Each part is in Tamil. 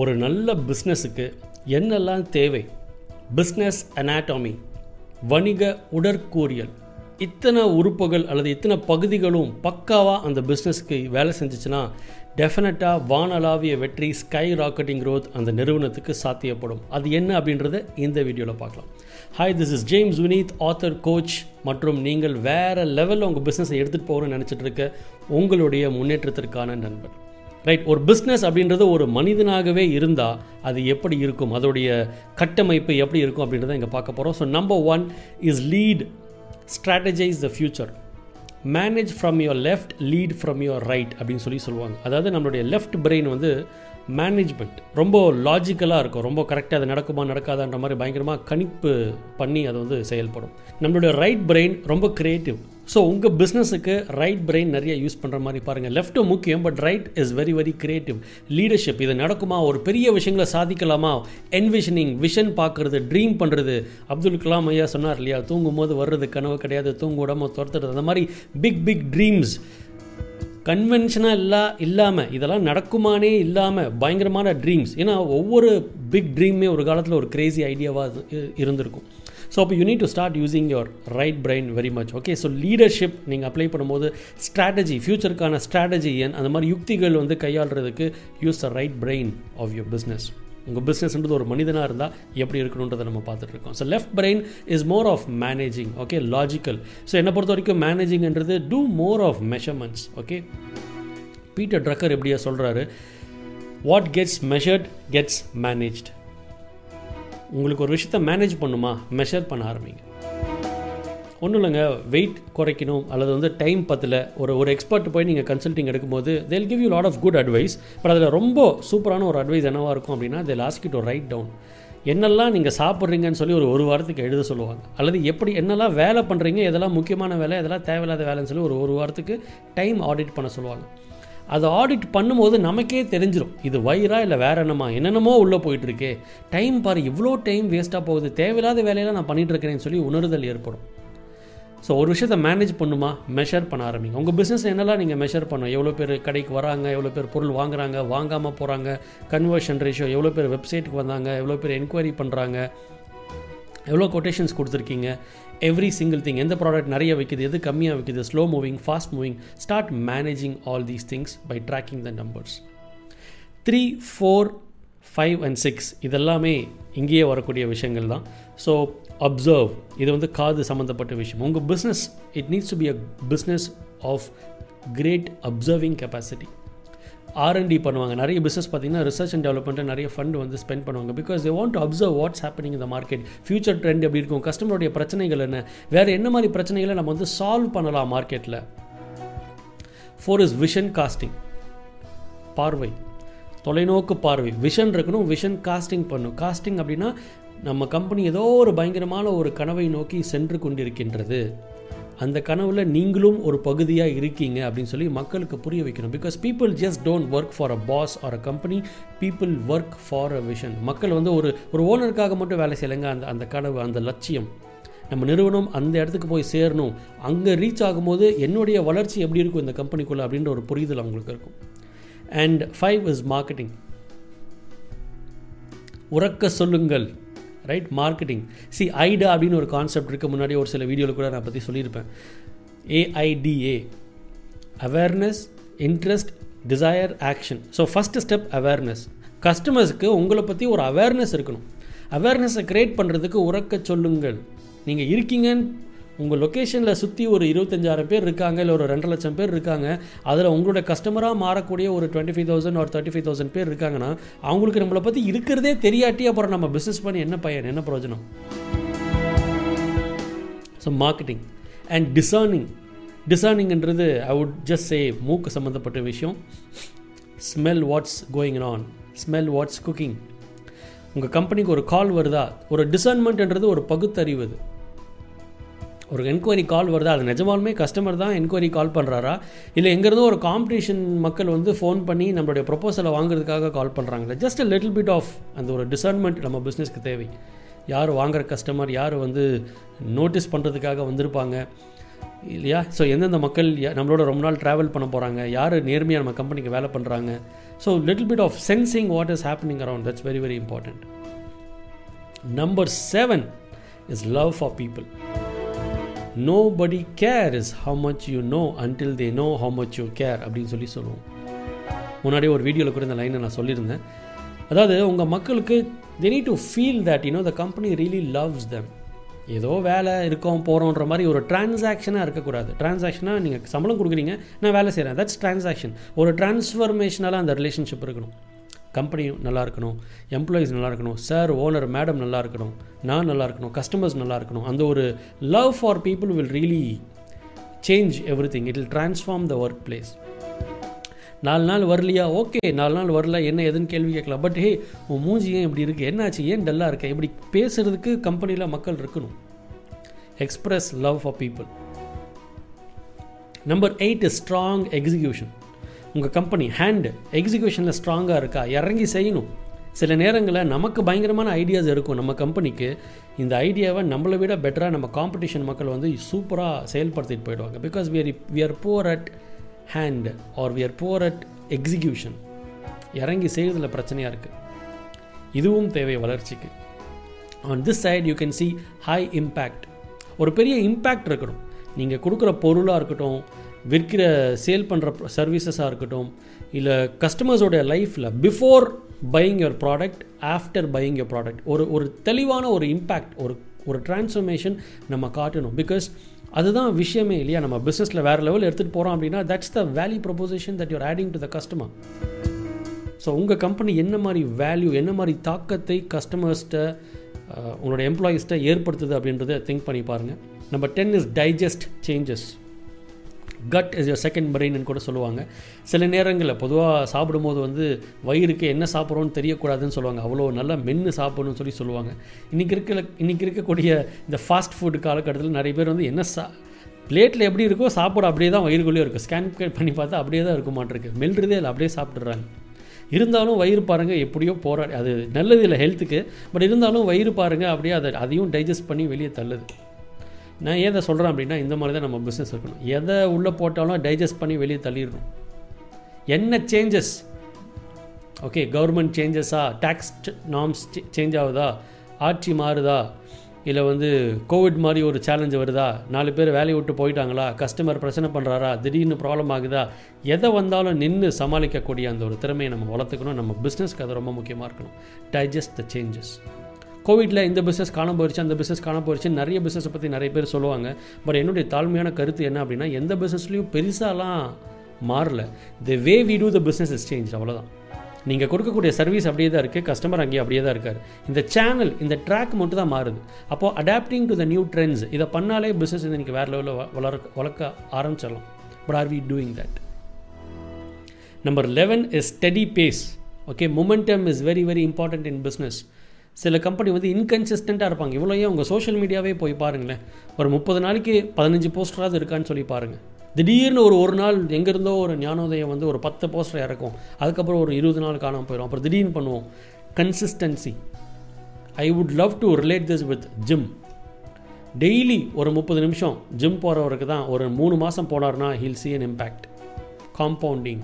ஒரு நல்ல பிஸ்னஸுக்கு என்னெல்லாம் தேவை? பிஸ்னஸ் அனாட்டமி வணிக உடற்கூறியல். இத்தனை உறுப்புகள் அல்லது இத்தனை பகுதிகளும் பக்காவாக அந்த பிஸ்னஸ்க்கு வேலை செஞ்சுச்சுன்னா டெஃபினட்டாக வானளாவிய வெற்றி ஸ்கை ராக்கெட்டிங் க்ரோத் அந்த நிறுவனத்துக்கு சாத்தியப்படும். அது என்ன அப்படின்றத இந்த வீடியோவில் பார்க்கலாம். Hi this is James Vineeth author coach மற்றும் நீங்கள் வேறு லெவலில் உங்கள் பிஸ்னஸை எடுத்துகிட்டு போகணும்னு நினச்சிட்டு இருக்க உங்களுடைய முன்னேற்றத்திற்கான நண்பர். ரைட் ஒரு பிஸ்னஸ் அப்படின்றது ஒரு மனிதனாகவே இருந்தால் அது எப்படி இருக்கும்? அதோடைய கட்டமைப்பு எப்படி இருக்கும் அப்படின்றத இங்கே பார்க்க போகிறோம் so number one is lead strategize the future manage from your left lead from your right அப்படின்னு சொல்லி சொல்லுவாங்க. அதாவது நம்மளுடைய லெஃப்ட் பிரெயின் வந்து மேனேஜ்மெண்ட் ரொம்ப லாஜிக்கலாக இருக்கும். ரொம்ப கரெக்டாக அது நடக்குமா நடக்காதான்ற மாதிரி பயங்கரமாக கணிப்பு பண்ணி அது வந்து செயல்படும். நம்மளுடைய ரைட் பிரெயின் ரொம்ப க்ரியேட்டிவ் ஸோ உங்கள் பிஸ்னஸுக்கு ரைட் பிரெயின் நிறைய யூஸ் பண்ணுற மாதிரி பாருங்கள் லெஃப்ட்டும் முக்கியம் but right is very very creative leadership இது நடக்குமா? ஒரு பெரிய விஷயங்களை சாதிக்கலாமா? என்விஷனிங் விஷன் பார்க்குறது ட்ரீம் பண்ணுறது அப்துல் கலாம் ஐயா சொன்னார் இல்லையா? தூங்கும் போது வர்றது கனவு கிடையாது தூங்க துரத்துறது. அந்த மாதிரி பிக் பிக் ட்ரீம்ஸ் கன்வென்ஷனாக இல்லா இல்லாமல் இதெல்லாம் நடக்குமானே இல்லாமல் பயங்கரமான ட்ரீம்ஸ் ஏன்னா ஒவ்வொரு பிக் ட்ரீமே ஒரு காலத்தில் ஒரு கிரேசி ஐடியாவாக இருந்திருக்கும். ஸோ அப்போ you need to start using your right brain very much okay so leadership நீங்கள் அப்ளை பண்ணும்போது ஸ்ட்ராட்டஜி ஃப்யூச்சருக்கான ஸ்ட்ராட்டஜி என் அந்த மாதிரி யுக்திகள் வந்து கையாளுறதுக்கு use the right brain of your business உங்கள் பிஸ்னஸ்ன்றது ஒரு மனிதனாக இருந்தால் எப்படி இருக்கணுன்றதை நம்ம பார்த்துட்டு இருக்கோம். So left brain is more of managing okay logical so என்னை பொறுத்த வரைக்கும் மேனேஜிங்ன்றது do more of measurements okay Peter Drucker எப்படியா சொல்கிறாரு what gets measured gets managed உங்களுக்கு ஒரு விஷயத்த மேனேஜ் பண்ணுமா? மெஷர் பண்ண ஆரம்பிங்க. ஒன்றும் இல்லைங்க வெயிட் குறைக்கணும் அல்லது வந்து டைம் பத்தில் ஒரு ஒரு எக்ஸ்பர்ட் போய் நீங்கள் கன்சல்ட்டிங் எடுக்கும்போது they'll give you lot of good advice but அதில் ரொம்ப சூப்பரான ஒரு அட்வைஸ் என்னவாக இருக்கும் அப்படின்னா they ask to write down என்னெல்லாம் நீங்கள் சாப்பிட்றீங்கன்னு சொல்லி ஒரு ஒரு வாரத்துக்கு எழுத சொல்லுவாங்க. அல்லது எப்படி என்னெல்லாம் வேலை பண்ணுறீங்க எதெல்லாம் முக்கியமான வேலை எதெல்லாம் தேவையில்லாத வேலைன்னு சொல்லி ஒரு ஒரு வாரத்துக்கு டைம் ஆடிட் பண்ண சொல்லுவாங்க. அதை ஆடிட் பண்ணும்போது நமக்கே தெரிஞ்சிடும் இது வயிறா இல்லை வேற என்னமா? என்னென்னமோ உள்ளே போயிட்டுருக்கே. டைம் பாரு இவ்வளோ டைம் வேஸ்ட்டாக போகுது. தேவையில்லாத வேலையெல்லாம் நான் பண்ணிகிட்டு இருக்கிறேன்னு சொல்லி உணர்தல் ஏற்படும். ஸோ ஒரு விஷயத்தை மேனேஜ் பண்ணுமா? மெஷர் பண்ண ஆரம்பிங்க. உங்கள் பிஸ்னஸ் என்னெல்லாம் நீங்கள் மெஷர் பண்ணும் எவ்வளோ பேர் கடைக்கு வராங்க எவ்வளோ பேர் பொருள் வாங்குறாங்க வாங்காமல் போகிறாங்க கன்வர்ஷன் ரேஷியோ எவ்வளோ பேர் வெப்சைட்டுக்கு வந்தாங்க எவ்வளோ பேர் என்கொயரி பண்ணுறாங்க எவ்வளோ கொட்டேஷன்ஸ் கொடுத்துருக்கீங்க? எவ்ரி சிங்கிள் திங் எந்த ப்ராடக்ட் நிறைய விற்கிது எது கம்மியாக விற்கிது slow moving fast moving start managing all these things by tracking the numbers three four five and six இதெல்லாமே இங்கேயே வரக்கூடிய விஷயங்கள் தான். ஸோ அப்சர்வ் இது வந்து காது சம்மந்தப்பட்ட விஷயம். உங்கள் business it needs to be a business of great observing capacity R and D பண்ணுவாங்க. நிறைய பிஸ்னஸ் பார்த்தீங்கன்னா ரிசர்ச் அண்ட் டெவலப்மெண்ட்டை நிறைய ஃபண்ட் வந்து ஸ்பெண்ட் பண்ணுவாங்க. Because they want to observe what's happening இந்த மார்க்கெட் ஃபியூச்சர் ட்ரெண்ட் எப்படி இருக்கும்? கஸ்டமருடைய பிரச்சனைகள் என்ன? வேறு என்ன மாதிரி பிரச்சனைகளை நம்ம வந்து சால்வ் பண்ணலாம் மார்க்கெட்டில் ஃபோர் இஸ் விஷன் காஸ்டிங் பார்வை. தொலைநோக்கு பார்வை. விஷன் இருக்கணும் விஷன் காஸ்டிங் பண்ணும் காஸ்டிங் அப்படின்னா நம்ம கம்பெனி ஏதோ ஒரு பயங்கரமான ஒரு கனவை நோக்கி சென்று கொண்டிருக்கின்றது. அந்த கனவில் நீங்களும் ஒரு பகுதியாக இருக்கீங்க அப்படின்னு சொல்லி மக்களுக்கு புரிய வைக்கணும். Because people just don't work for a boss or a company people work for a vision மக்கள் வந்து ஒரு ஒரு ஓனருக்காக மட்டும் வேலை செய்யலைங்க. அந்த அந்த கனவு அந்த லட்சியம். நம்ம நிறுவனம் அந்த இடத்துக்கு போய் சேரணும். அங்கே ரீச் ஆகும்போது என்னுடைய வளர்ச்சி எப்படி இருக்கும் இந்த கம்பெனிக்குள்ளே அப்படின்ற ஒரு புரிதல் அவங்களுக்கு இருக்கும். அண்ட் ஃபைவ் இஸ் மார்க்கெட்டிங் உறக்க சொல்லுங்கள். ரைட் மார்க்கெட்டிங் சி ஐடா அப்படின்னு ஒரு கான்செப்ட் இருக்குது முன்னாடி ஒரு சில வீடியோவில் கூட நான் பற்றி சொல்லியிருப்பேன். AIDA awareness interest desire action so first step awareness கஸ்டமர்ஸுக்கு உங்களை பற்றி ஒரு அவேர்னஸ் இருக்கணும். அவேர்னஸை க்ரியேட் பண்ணுறதுக்கு உறக்க சொல்லுங்கள். நீங்கள் இருக்கீங்கன்னு உங்கள் லொக்கேஷனில் சுற்றி ஒரு இருபத்தஞ்சாயிரம் பேர் இருக்காங்க இல்லை ஒரு ரெண்டரை லட்சம் பேர் இருக்காங்க அதில் உங்களோட கஸ்டமராக மாறக்கூடிய ஒரு டுவெண்ட்டி ஃபைவ் தௌசண்ட் ஒரு தேர்ட்டி ஃபைவ் தௌசண்ட் பேர் இருக்காங்கன்னா அவங்களுக்கு நம்மளை பற்றி இருக்கிறதே தெரியாட்டி அப்புறம் நம்ம பிஸ்னஸ் பண்ணி என்ன பையன் என்ன பிரயோஜனம்? ஸோ மார்க்கெட்டிங் அண்ட் டிசர்னிங் டிசர்னிங்ன்றது ஐ வுட் ஜஸ்ட் சே மூக்கு சம்மந்தப்பட்ட விஷயம். Smell what's going on smell what's cooking உங்கள் கம்பெனிக்கு ஒரு கால் வருதா? ஒரு டிசர்ன்மெண்ட்ன்றது ஒரு பகுத்தறிவு அது. ஒரு என்கொயரி கால் வருதா? அது நிஜமாலுமே கஸ்டமர் தான் என்கொயரி கால் பண்ணுறாரா இல்லை எங்கேருந்தோ ஒரு காம்படிஷன் மக்கள் வந்து ஃபோன் பண்ணி நம்மளுடைய ப்ரொப்போசலை வாங்குறதுக்காக கால் பண்ணுறாங்களே just a little bit of அந்த ஒரு டிசர்ன்மெண்ட் நம்ம பிஸ்னஸ்க்கு தேவை. யார் வாங்குற கஸ்டமர் யார் வந்து நோட்டீஸ் பண்ணுறதுக்காக வந்திருப்பாங்க? இல்லையா? ஸோ எந்தெந்த மக்கள் யா- நம்மளோட ரொம்ப நாள் ட்ராவல் பண்ண போகிறாங்க யார் நேர்மையாக நம்ம கம்பெனிக்கு வேலை பண்ணுறாங்க so little bit of sensing what is happening around that's very very important number seven is love for people nobody care is how much you know until they know how much you care அப்படின்னு சொல்லி சொல்லுவோம். முன்னாடி ஒரு வீடியோவில் கூட இந்த லைனை நான் சொல்லியிருந்தேன். அதாவது உங்கள் மக்களுக்கு they need to feel that you know the company really loves them ஏதோ வேலை இருக்கோம் போகிறோன்ற மாதிரி ஒரு டிரான்சாக்ஷனாக இருக்கக்கூடாது. டிரான்சாக்ஷனாக நீங்கள் சம்பளம் கொடுக்குறீங்க நான் வேலை செய்கிறேன் தட்ஸ் டிரான்சாக்ஷன் ஒரு டிரான்ஸ்ஃபர்மேஷனால அந்த ரிலேஷன்ஷிப் இருக்கணும். கம்பெனி நல்லா இருக்கணும் எம்ப்ளாயீஸ் நல்லா இருக்கணும் சார் ஓனர் மேடம் நல்லா இருக்கணும் நான் நல்லா இருக்கணும் கஸ்டமர்ஸ் நல்லா இருக்கணும் அந்த ஒரு love for people will really change everything it will transform the workplace நாலு நாள் வரலையா? ஓகே நாலு நாள் வரல என்ன எதுன்னு கேள்வி கேட்கலாம். பட் ஹே உன் மூஞ்சி ஏன் இப்படி இருக்குது என்னாச்சு? ஏன் டல்லாக இருக்க? இப்படி பேசுகிறதுக்கு கம்பெனியில் மக்கள் இருக்கணும். Express love for people number eight is strong execution உங்கள் கம்பெனி ஹேண்டு எக்ஸிக்யூஷனில் ஸ்ட்ராங்காக இருக்கா? இறங்கி செய்யணும். சில நேரங்களில் நமக்கு பயங்கரமான ஐடியாஸ் இருக்கும் நம்ம கம்பெனிக்கு இந்த ஐடியாவை நம்மளை விட பெட்டராக நம்ம காம்படிஷன் மக்கள் வந்து சூப்பராக செயல்படுத்திட்டு போயிடுவாங்க. Because we are we are poor at hand or we are poor at execution இறங்கி செய்கிறதுல பிரச்சனையாக இருக்குது இதுவும் தேவை வளர்ச்சிக்கு. On this side you can see high impact ஒரு பெரிய இம்பேக்ட் இருக்கணும். நீங்கள் கொடுக்குற பொருளாக இருக்கட்டும் விற்கிற சேல் பண்ணுற சர்வீசஸாக இருக்கட்டும் இல்லை கஸ்டமர்ஸோட லைஃப்பில் before buying your product after buying your product ஒரு ஒரு தெளிவான ஒரு இம்பேக்ட் ஒரு ஒரு டிரான்ஸ்ஃபர்மேஷன் நம்ம காட்டணும். பிகாஸ் அதுதான் விஷயமே இல்லையா? நம்ம பிஸ்னஸில் வேறு லெவல் எடுத்துகிட்டு போகிறோம் அப்படின்னா that's the value proposition that you're adding to the customer so உங்கள் கம்பெனி என்ன மாதிரி வேல்யூ என்ன மாதிரி தாக்கத்தை கஸ்டமர்ஸ்கிட்ட உங்களோட எம்ப்ளாயீஸ்கிட்ட ஏற்படுத்துது அப்படின்றத திங்க் பண்ணி பாருங்கள் number ten is digest changes gut is your second பிரெயின்னு கூட சொல்லுவாங்க. சில நேரங்களில் பொதுவாக சாப்பிடும்போது வந்து வயிறுக்கு என்ன சாப்பிட்றோன்னு தெரியக்கூடாதுன்னு சொல்லுவாங்க. அவ்வளோ நல்லா மென்று சாப்பிடணும்னு சொல்லி சொல்லுவாங்க. இன்றைக்கி இருக்கிற இன்றைக்கி இருக்கக்கூடிய இந்த ஃபாஸ்ட் ஃபுட் காலகட்டத்தில் நிறைய பேர் வந்து என்ன சா பிளேட்டில் எப்படி இருக்கோ சாப்பிட அப்படியே தான் வயிறுக்குள்ளேயே இருக்கும். ஸ்கேன் பண்ணி பார்த்தா அப்படியே தான் இருக்க மாட்டிருக்கு. மெல்றதே இல்லை அப்படியே சாப்பிட்றாங்க இருந்தாலும் வயிறு பாருங்கள் எப்படியோ போராடி அது நல்லது இல்லை ஹெல்த்துக்கு பட் இருந்தாலும் வயிறு பாருங்கள் அப்படியே அதை அதையும் டைஜஸ்ட் பண்ணி வெளியே தள்ளுது. நான் ஏதை சொல்கிறேன் அப்படின்னா இந்த மாதிரி தான் நம்ம பிஸ்னஸ் இருக்கணும். எதை உள்ளே போட்டாலும் டைஜஸ்ட் பண்ணி வெளியே தள்ளிடணும். என்ன சேஞ்சஸ் ஓகே கவர்மெண்ட் சேஞ்சஸா டேக்ஸ் நார்ம்ஸ் சேஞ்ச் ஆகுதா? ஆட்சி மாறுதா? இல்லை வந்து கோவிட் மாதிரி ஒரு சேலஞ்சு வருதா? நாலு பேர் வேலையை விட்டு போயிட்டாங்களா? கஸ்டமர் பிரச்சனை பண்ணுறாரா திடீர்னு ப்ராப்ளம் ஆகுதா? எதை வந்தாலும் நின்று சமாளிக்கக்கூடிய அந்த ஒரு திறமையை நம்ம வளர்த்துக்கணும். நம்ம பிஸ்னஸ்க்கு அது ரொம்ப முக்கியமாக இருக்கணும். டைஜஸ்ட் த சேஞ்சஸ் கோவிட்டில் இந்த பிஸ்னஸ் காண போயிடுச்சு அந்த பிஸ்னஸ் காண போயிடுச்சு நிறைய பிஸ்னஸை பற்றி நிறைய பேர் சொல்லுவாங்க. பட் என்னுடைய தாழ்மையான கருத்து என்ன அப்படின்னா எந்த பிஸ்னஸ்லையும் பெருசாலாம் மாறல. The way we do the business is change அவ்வளோதான் நீங்கள் கொடுக்கக்கூடிய சர்வீஸ் அப்படியே தான் இருக்குது கஸ்டமர் அங்கேயே அப்படியே தான் இருக்கார். இந்த சேனல் இந்த ட்ராக் மட்டும் தான் மாறுது. அப்போது adapting to the new trends இதை பண்ணாலே பிஸ்னஸ் வந்து இன்றைக்கி வேறு லெவலில் வளர்க்க வளர்க்க ஆரம்பிச்சிடலாம். But are we doing that number eleven is steady pace okay momentum is very very important in business சில கம்பெனி வந்து இன்கன்சிஸ்டண்ட்டாக இருப்பாங்க. இவ்வளோயே உங்கள் சோஷியல் மீடியாவே போய் பாருங்களேன். ஒரு முப்பது நாளைக்கு பதினஞ்சு போஸ்டராவது இருக்கான்னு சொல்லி பாருங்கள் திடீர்னு ஒரு ஒரு நாள் எங்கேருந்தோ ஒரு ஞானோதயம் வந்து ஒரு பத்து போஸ்டர் இறக்கும். அதுக்கப்புறம் ஒரு இருபது நாள் காணாமல் போயிடும் அப்புறம் திடீர்னு பண்ணுவோம். Consistency I would love to relate this with gym daily ஒரு முப்பது நிமிஷம் ஜிம் போகிறவருக்கு தான் ஒரு மூணு மாதம் போனார்னா he'll see an impact compounding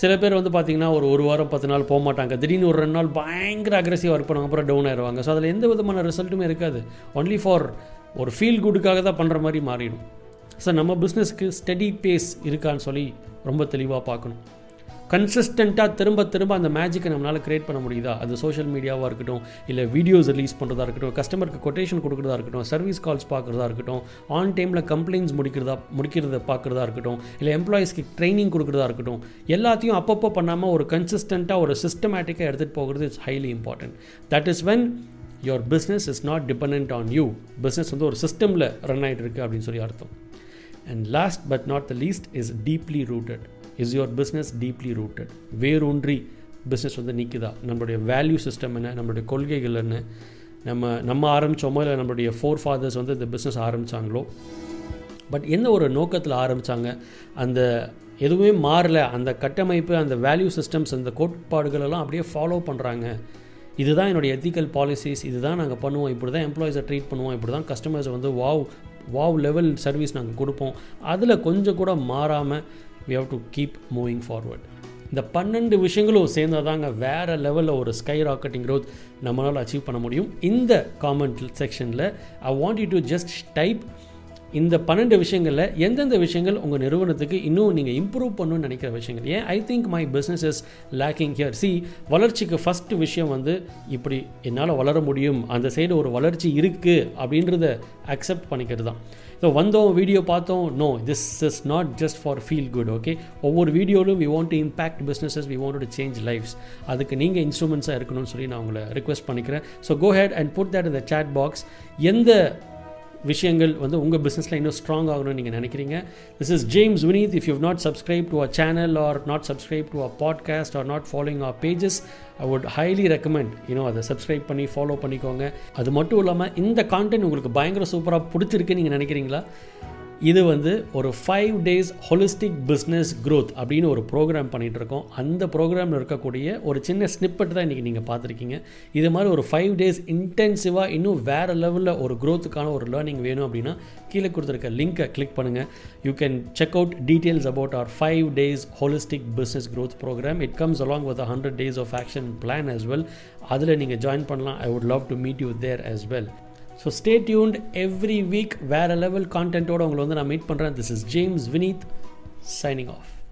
சில பேர் வந்து பார்த்திங்கன்னா ஒரு ஒரு வாரம் பத்து நாள் போக மாட்டாங்க திடீர்னு ஒரு ரெண்டு நாள் பயங்கர அக்ரெசிவ் ஒர்க் பண்ணுவாங்க. அப்புறம் டவுன் ஆயிடுவாங்க. ஸோ அதில் எந்த விதமான ரிசல்ட்டுமே இருக்காது. ஒன்லி ஃபார் ஒரு ஃபீல் குட்டுக்காக தான் பண்ணுற மாதிரி மாறிடும். ஸோ நம்ம பிஸ்னஸ்க்கு ஸ்டடி பேஸ் இருக்கான்னு சொல்லி ரொம்ப தெளிவாக பார்க்கணும். கன்சிஸ்டண்ட்டாக திரும்ப திரும்ப அந்த மேஜிக்கை நம்மளால் க்ரியேட் பண்ண முடியுதா? அது சோஷியல் மீடியாவாக இருக்கட்டும் இல்லை வீடியோஸ் ரிலீஸ் பண்ணுறதா இருக்கட்டும் கஸ்டமருக்கு கொட்டேஷன் கொடுக்குறதா இருக்கட்டும் சர்வீஸ் கால்ஸ் பார்க்குறதா இருக்கட்டும் ஆன் டைமில் கம்ப்ளைண்ட்ஸ் முடிக்கிறதா முடிக்கிறத பார்க்குறதா இருக்கட்டும் இல்லை எம்ப்ளாயீஸ்க்கு ட்ரைனிங் கொடுக்குறதா இருக்கட்டும் எல்லாத்தையும் அப்பப்போ பண்ணாமல் ஒரு கன்சிஸ்டண்ட்டாக ஒரு சிஸ்டமேட்டிக்காக எடுத்துகிட்டு போகிறது it's highly important that is when your business is not depend on you business வந்து ஒரு சிஸ்டமில் ரன் ஆகிட்டு இருக்குது அப்படின்னு சொல்லி அர்த்தம். And last but not the least is deeply rooted is your business deeply rooted வேரூன்றி பிஸ்னஸ் வந்து நிற்குதா நம்மளுடைய வேல்யூ சிஸ்டம் என்ன? நம்மளுடைய கொள்கைகள் என்ன? நம்ம நம்ம ஆரம்பித்தோமோ இல்லை நம்மளுடைய ஃபோர் ஃபாதர்ஸ் வந்து இந்த பிஸ்னஸ் ஆரம்பித்தாங்களோ பட் எந்த ஒரு நோக்கத்தில் ஆரம்பித்தாங்க அந்த எதுவுமே மாறல. அந்த கட்டமைப்பு அந்த வேல்யூ சிஸ்டம்ஸ் அந்த கோட்பாடுகள் எல்லாம் அப்படியே ஃபாலோ பண்ணுறாங்க இதுதான் என்னுடைய எத்திக்கல் பாலிசிஸ் இதுதான் நாங்கள் பண்ணுவோம். இப்படி தான் எம்ப்ளாயிஸை ட்ரீட் பண்ணுவோம். இப்படி தான் கஸ்டமர்ஸை வந்து வாவ் வாவ் லெவல் சர்வீஸ் நாங்கள் கொடுப்போம். அதில் கொஞ்சம் கூட மாறாமல் we have to keep moving forward இந்த பன்னெண்டு விஷயங்களும் சேர்ந்தாதாங்க வேறு லெவலில் ஒரு ஸ்கை ராக்கெட்டிங் க்ரோத் நம்மளால் அச்சீவ் பண்ண முடியும். இந்த காமெண்ட் செக்ஷனில் I want you to just type இந்த பன்னெண்டு விஷயங்களில் எந்தெந்த விஷயங்கள் உங்கள் நிறுவனத்துக்கு இன்னும் நீங்கள் இம்ப்ரூவ் பண்ணணும்னு நினைக்கிற விஷயங்கள்? ஏன்? I think my business is lacking here see வளர்ச்சிக்கு ஃபஸ்ட்டு விஷயம் வந்து இப்படி என்னால் வளர முடியும். அந்த சைடு ஒரு வளர்ச்சி இருக்குது அப்படின்றத அக்செப்ட் பண்ணிக்கிறது தான். ஸோ வந்தோம் வீடியோ பார்த்தோம். No this is not just for feel good okay ஒவ்வொரு வீடியோவிலும் we want to impact businesses we want to change lives அதுக்கு நீங்கள் இன்ஸ்ட்ருமெண்ட்ஸாக இருக்கணும்னு சொல்லி நான் உங்களை ரிக்வெஸ்ட் பண்ணிக்கிறேன். So go ahead and put that இந்த சேட் பாக்ஸ் எந்த விஷயங்கள் வந்து உங்கள் பிஸ்னஸில் இன்னும் ஸ்ட்ராங் ஆகணும்னு நீங்கள் நினைக்கிறீங்க. This is James Vineeth if you not subscribe to a channel or not subscribe to a podcast or not following our pages I would highly recommend you know அதை சப்ஸ்கிரைப் பண்ணி ஃபாலோ பண்ணிக்கோங்க. அது மட்டும் இல்லாமல் இந்த கான்டென்ட் உங்களுக்கு பயங்கர சூப்பராக பிடிச்சிருக்குன்னு நீங்கள் நினைக்கிறீங்களா? இது வந்து ஒரு five days holistic business growth அப்படின்னு ஒரு ப்ரோக்ராம் பண்ணிகிட்டு இருக்கோம் அந்த ப்ரோக்ராமில் இருக்கக்கூடிய ஒரு சின்ன ஸ்னிப்பட் தான் இன்றைக்கி நீங்கள் பார்த்துருக்கீங்க. இது மாதிரி ஒரு ஃபைவ் டேஸ் இன்டென்சிவாக இன்னும் வேறு லெவலில் ஒரு க்ரோத்துக்கான ஒரு லேர்னிங் வேணும் அப்படின்னா கீழே கொடுத்துருக்க லிங்க்கை கிளிக் பண்ணுங்கள் you can check out details about our five days holistic business growth program it comes along with hundred days of action plan as well அதில் நீங்கள் ஜாயின் பண்ணலாம். I would love to meet you there as well so stay tuned every week வேறு லெவல் கான்டென்ட்டோட உங்களை வந்து நான் மீட் பண்ணுறேன் this is James Vineeth signing off